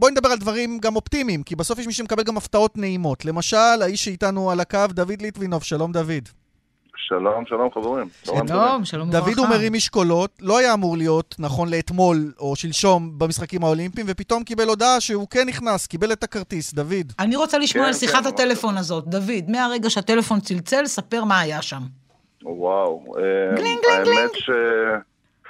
בואי נדבר על דברים גם אופטימיים, כי בסוף יש מי שמקבל גם הפתעות נעימות. למשל, האיש שאיתנו על הקו, דוד ליטבינוב, שלום דוד. שלום, שלום חברים. שלום, שלום וברכה. דוד הוא מרים משקולות, לא היה אמור להיות, נכון לאתמול או שלשום, במשחקים האולימפיים, ופתאום קיבל הודעה שהוא כן נכנס, קיבל את הכרטיס, דוד. אני רוצה לשמוע כן, על שיחת כן, הטלפון הזאת. דוד, מהרגע שהטלפון צלצל, ספר מה היה שם. וואו. אה, גלינג, גלינג, גלינג. ש...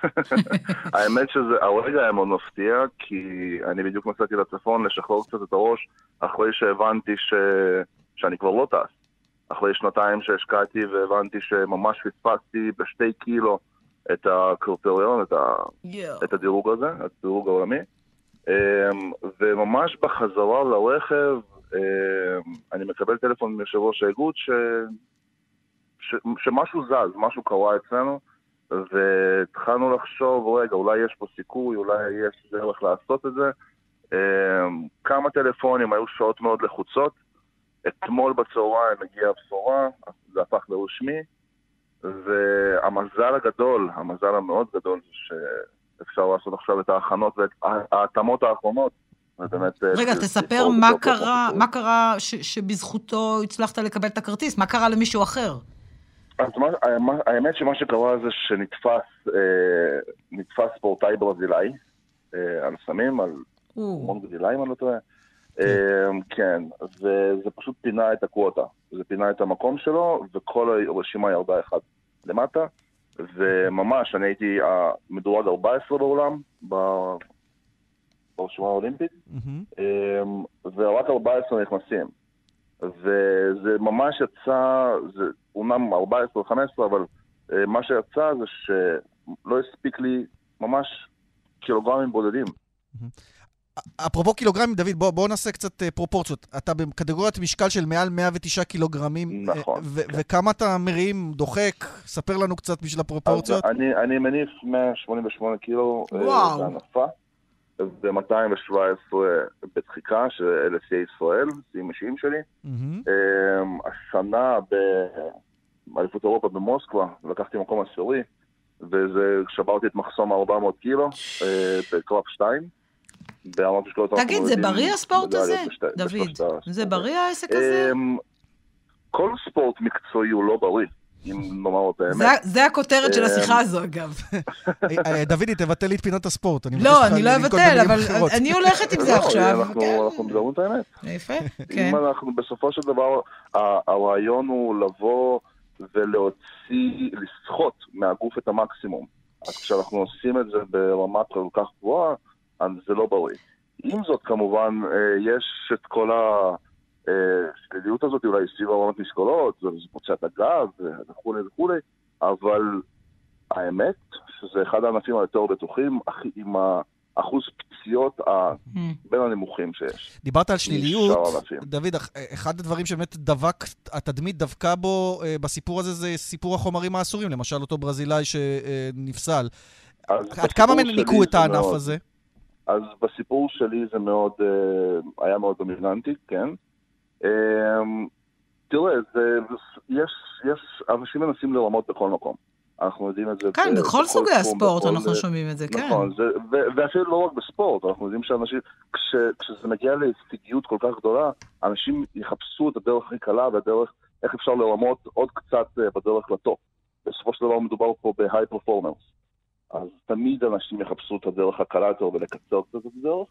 האמת שהרגע היה מאוד מפתיע, כי אני בדיוק נסעתי לצפון לשחרר קצת את הראש, אחרי שהבנתי ש... שאני כבר לא טס. אחרי שנתיים שהשקעתי והבנתי שממש פספסתי בשתי קילו את הקריטריון, את, ה... yeah. את הדירוג הזה, את הדירוג העולמי. אמ, וממש בחזרה לרכב, אמ, אני מקבל טלפון מיושב ראש האיגוד ש... ש... שמשהו זז, משהו קרה אצלנו, והתחלנו לחשוב, רגע, אולי יש פה סיכוי, אולי יש דרך לעשות את זה. אמ, כמה טלפונים, היו שעות מאוד לחוצות. אתמול בצהריים הגיעה הבשורה, זה הפך לרשמי, והמזל הגדול, המזל המאוד גדול, שאפשר לעשות עכשיו את ההכנות ואת ההתאמות האחרונות. רגע, תספר מה קרה, מה קרה שבזכותו הצלחת לקבל את הכרטיס, מה קרה למישהו אחר? אז מה, האמת שמה שקרה זה שנתפס אה, ספורטאי ברזילאי אה, על סמים, על המון ברזילאי, אם אני לא טועה. כן, וזה פשוט פינה את הקווטה. זה פינה את המקום שלו, וכל הרשימה ירדה אחד למטה. וממש, אני הייתי המדורג 14 בעולם, ברשימה האולימפית, אמ, ורק 14 נכנסים. וזה ממש יצא, זה אומנם 14 או 15, אבל אה, מה שיצא זה שלא הספיק לי ממש קילוגרמים בודדים. אפרופו קילוגרמים, דוד, בוא, בוא נעשה קצת אה, פרופורציות. אתה בקטגוריית משקל של מעל 109 קילוגרמים. אה, נכון. ו- כן. וכמה אתה מרים, דוחק? ספר לנו קצת בשביל הפרופורציות. אני, אני מניף 188 קילו בהנפה, ו-217 בדחיקה, שאלה שיאי ישראל, שיאים אישיים שלי. Mm-hmm. השנה באליפות אירופה במוסקבה, לקחתי מקום עשירי, וזה, שברתי את מחסום 400 קילו בקרב 2. ברמת משקולות תגיד, זה בריא הספורט הזה, דוד? זה בריא העסק הזה? אמ, כל ספורט מקצועי הוא לא בריא. אם נאמר את האמת. זה הכותרת של השיחה אמ, הזו, אגב. אה, אה, דודי, תבטל לי את פינת הספורט. לא, אני לא אבטל, אבל אני הולכת עם זה לא, עכשיו. אנחנו מדברים את האמת. יפה, כן. אם אנחנו, בסופו של דבר, הרעיון הוא לבוא ולהוציא, לסחוט מהגוף את המקסימום. אז כשאנחנו עושים את זה ברמה כל כך גבוהה, אז זה לא בריא. עם זאת, כמובן, אה, יש את כל השליליות הזאת, אולי סביב הרמת משקולות, זה פוצע את הגב וכולי וכולי, אבל האמת, שזה אחד הענפים היותר בטוחים, עם אחוז פציעות. בין הנמוכים שיש. דיברת על שליליות. דוד, אחד הדברים שבאמת דבק, התדמית דבקה בו אה, בסיפור הזה, זה סיפור החומרים האסורים, למשל אותו ברזילאי שנפסל. עד כמה ניקו את הענף מאוד, הזה? אז בסיפור שלי זה מאוד, אה, היה מאוד דומיננטי, כן. אמ, תראה, זה, יש, יש, אנשים מנסים לרמות בכל מקום. אנחנו יודעים את זה. כן, בכל, בכל סוגי תחום, הספורט בכל, אנחנו שומעים את זה, כן. נכון, זה, ו, ואפילו לא רק בספורט, אנחנו יודעים שאנשים, כש, כשזה מגיע להישגיות כל כך גדולה, אנשים יחפשו את הדרך הכי קלה והדרך, איך אפשר לרמות עוד קצת אה, בדרך לטופ. בסופו של דבר מדובר פה בהיי פרפורמנס. אז תמיד אנשים יחפשו את הדרך הקלה יותר ולקצר קצת את הדרך.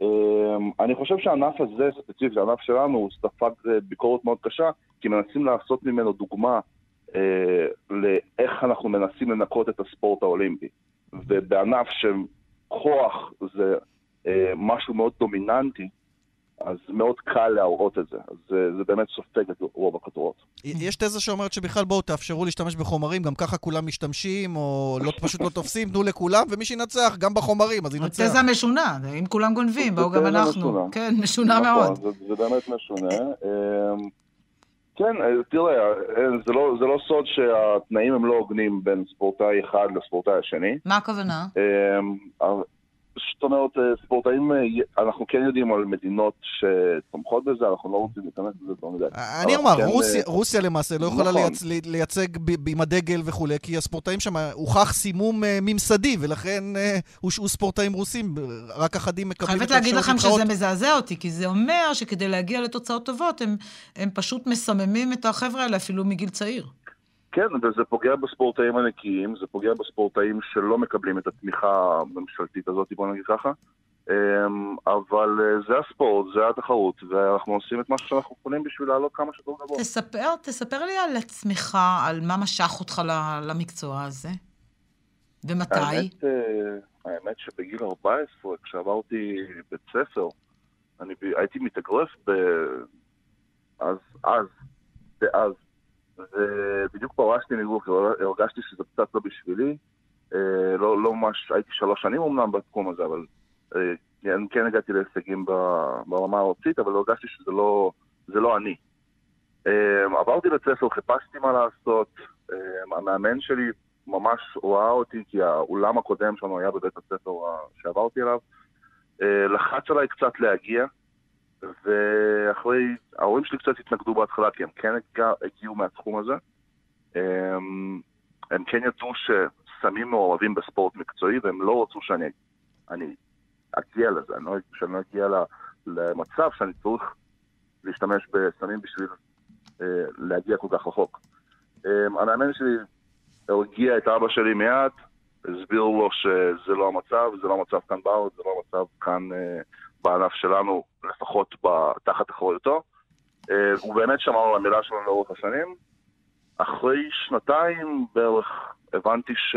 אמ, אני חושב שהענף הזה, ספציפית, הענף שלנו, הוא ספג אה, ביקורת מאוד קשה, כי מנסים לעשות ממנו דוגמה אה, לאיך אנחנו מנסים לנקות את הספורט האולימפי. ובענף שכוח זה אה, משהו מאוד דומיננטי, אז מאוד קל להראות את זה. אז זה, זה באמת סופג את רוב הכותרות. יש תזה שאומרת שבכלל בואו תאפשרו להשתמש בחומרים, גם ככה כולם משתמשים, או לא, פשוט לא תופסים, תנו לכולם, ומי שינצח, גם בחומרים, אז ינצח. התזה משונה, אם כולם גונבים, באו גם אנחנו. משונה. כן, משונה נכון, מאוד. זה, זה באמת משונה. אמ, כן, תראה, זה לא, זה לא סוד שהתנאים הם לא הוגנים בין ספורטאי אחד לספורטאי השני. מה הכוונה? זאת אומרת, אה, ספורטאים, אה, אנחנו כן יודעים על מדינות שתומכות בזה, אנחנו לא רוצים להיכנס לזה יותר מדי. אני אומר, כן, רוסיה למעשה לא יכולה נכון. לייצג עם הדגל וכולי, כי הספורטאים שם, הוכח סימום ממסדי, ולכן הושעו ספורטאים רוסים, רק אחדים מקבלים את האפשרות. חייבת להגיד לכם שזה מזעזע אותי, כי זה אומר שכדי להגיע לתוצאות טובות, הם פשוט מסממים את החבר'ה האלה אפילו מגיל צעיר. כן, וזה פוגע בספורטאים הנקיים, זה פוגע בספורטאים שלא מקבלים את התמיכה הממשלתית הזאת, בוא נגיד ככה. אמ, אבל אה, זה הספורט, זה התחרות, ואנחנו עושים את מה שאנחנו יכולים בשביל לעלות כמה שיותר גבוה. תספר, תספר לי על עצמך, על מה משך אותך למקצוע הזה, ומתי. האמת, אה, האמת שבגיל 14, כשעברתי בית ספר, אני הייתי מתאגרף ב... אז, אז, דאז, ובדיוק פרשתי מגוף, הרגשתי שזה קצת לא בשבילי. אה, לא, לא ממש, הייתי שלוש שנים אמנם בתחום הזה, אבל אה, כן, כן הגעתי להישגים ברמה הארצית, אבל הרגשתי שזה לא, לא אני. אה, עברתי בית ספר, חיפשתי מה לעשות, המאמן שלי ממש ראה אותי, כי האולם הקודם שלנו היה בבית הספר שעברתי אליו, לחץ עליי קצת להגיע, ואחרי, ההורים שלי קצת התנגדו בהתחלה, כי הם כן הגיעו מהתחום הזה. הם, הם כן ידעו שסמים מעורבים בספורט מקצועי, והם לא רצו שאני אני אגיע לזה, אני לא, שאני לא אגיע למצב שאני צריך להשתמש בסמים בשביל אה, להגיע כל כך רחוק. אה, המאמן שלי הרגיע את אבא שלי מיד, הסביר לו שזה לא המצב, זה לא המצב כאן בארץ, זה לא המצב כאן אה, בענף שלנו, לפחות תחת אחריותו. אה, הוא באמת שמר על המילה שלנו לאורך השנים. אחרי שנתיים בערך הבנתי ש...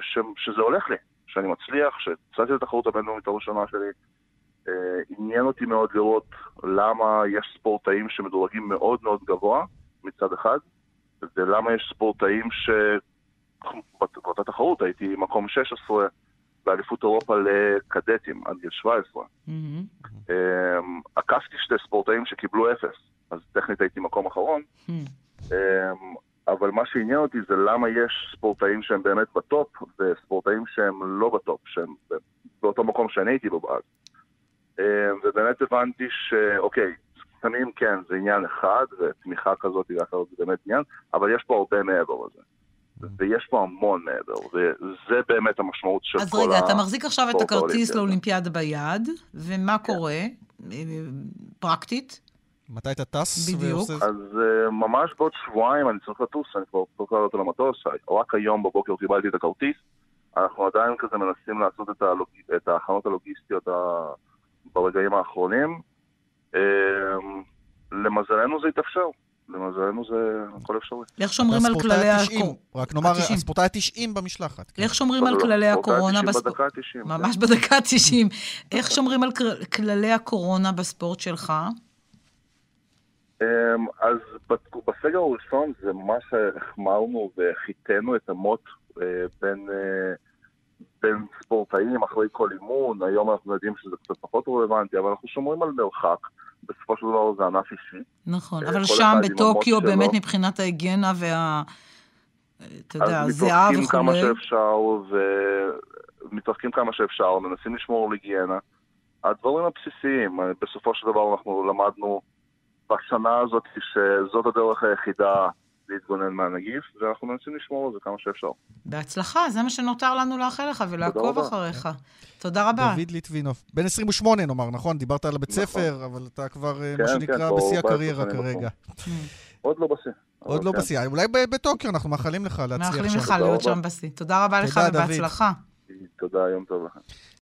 ש... שזה הולך לי, שאני מצליח, שהצעתי את התחרות הבינלאומית הראשונה שלי. Uh, עניין אותי מאוד לראות למה יש ספורטאים שמדורגים מאוד מאוד גבוה מצד אחד, ולמה יש ספורטאים שבאותה תחרות הייתי מקום 16 באליפות אירופה לקדטים עד גיל 17. Mm-hmm. אמ, עקפתי שתי ספורטאים שקיבלו אפס, אז טכנית הייתי מקום אחרון. Mm-hmm. אמ, אבל מה שעניין אותי זה למה יש ספורטאים שהם באמת בטופ, וספורטאים שהם לא בטופ, שהם באותו מקום שאני הייתי בו אז. אמ, ובאמת הבנתי שאוקיי, סמים כן, זה עניין אחד, ותמיכה כזאת ואחרת זה באמת עניין, אבל יש פה הרבה מעבר לזה. ויש פה המון מעבר, וזה באמת המשמעות של אז כל ה... אז רגע, אתה מחזיק עכשיו את הכרטיס לאולימפיאדה ביד, ומה כן. קורה פרקטית? מתי אתה טס? בדיוק. אז uh, ממש בעוד שבועיים אני צריך לטוס, אני כבר צריך לעלות על המטוס, רק היום בבוקר קיבלתי את הכרטיס. אנחנו עדיין כזה מנסים לעשות את, הלוג... את ההכנות הלוגיסטיות ה... ברגעים האחרונים. Uh, למזלנו זה התאפשר. למזלנו זה הכל אפשרי. איך שומרים על כללי הקורונה? רק נאמר, הספורטאי ה-90 במשלחת. כן. איך שומרים על כללי הקורונה בספורט? ה-90. ממש כן. בדקה ה-90. איך שומרים על כללי הקורונה בספורט שלך? אמ, אז בסגר הראשון זה מה שהחמרנו וחיתנו את המוט אה, בין, אה, בין ספורטאים אחרי כל אימון, היום אנחנו יודעים שזה קצת פחות רלוונטי, אבל אנחנו שומרים על מרחק. בסופו של דבר זה ענף אישי. נכון, אה, אבל שם בטוקיו באמת מבחינת ההיגיינה וה... אתה יודע, הזיעה וכו'. אז מתרחקים כמה שאפשר, ומתרחקים כמה שאפשר, מנסים לשמור על היגיינה. הדברים הבסיסיים, בסופו של דבר אנחנו למדנו בשנה הזאת שזאת הדרך היחידה להתגונן מהנגיף, ואנחנו מנסים לשמור על זה כמה שאפשר. בהצלחה, זה מה שנותר לנו לאחל לך ולעקוב אחריך. תודה רבה. דוד ליטבינוב. בן 28 נאמר, נכון? דיברת על הבית נכון. ספר, אבל אתה כבר, אה, כן, מה שנקרא, כן, בשיא הקריירה כרגע. עוד לא בשיא. עוד לא כן. בשיא. אולי בטוקיו, אנחנו מאחלים לך להצליח שם. מאחלים לך להיות שם בשיא. תודה רבה לך ובהצלחה. תודה, יום טוב לכם.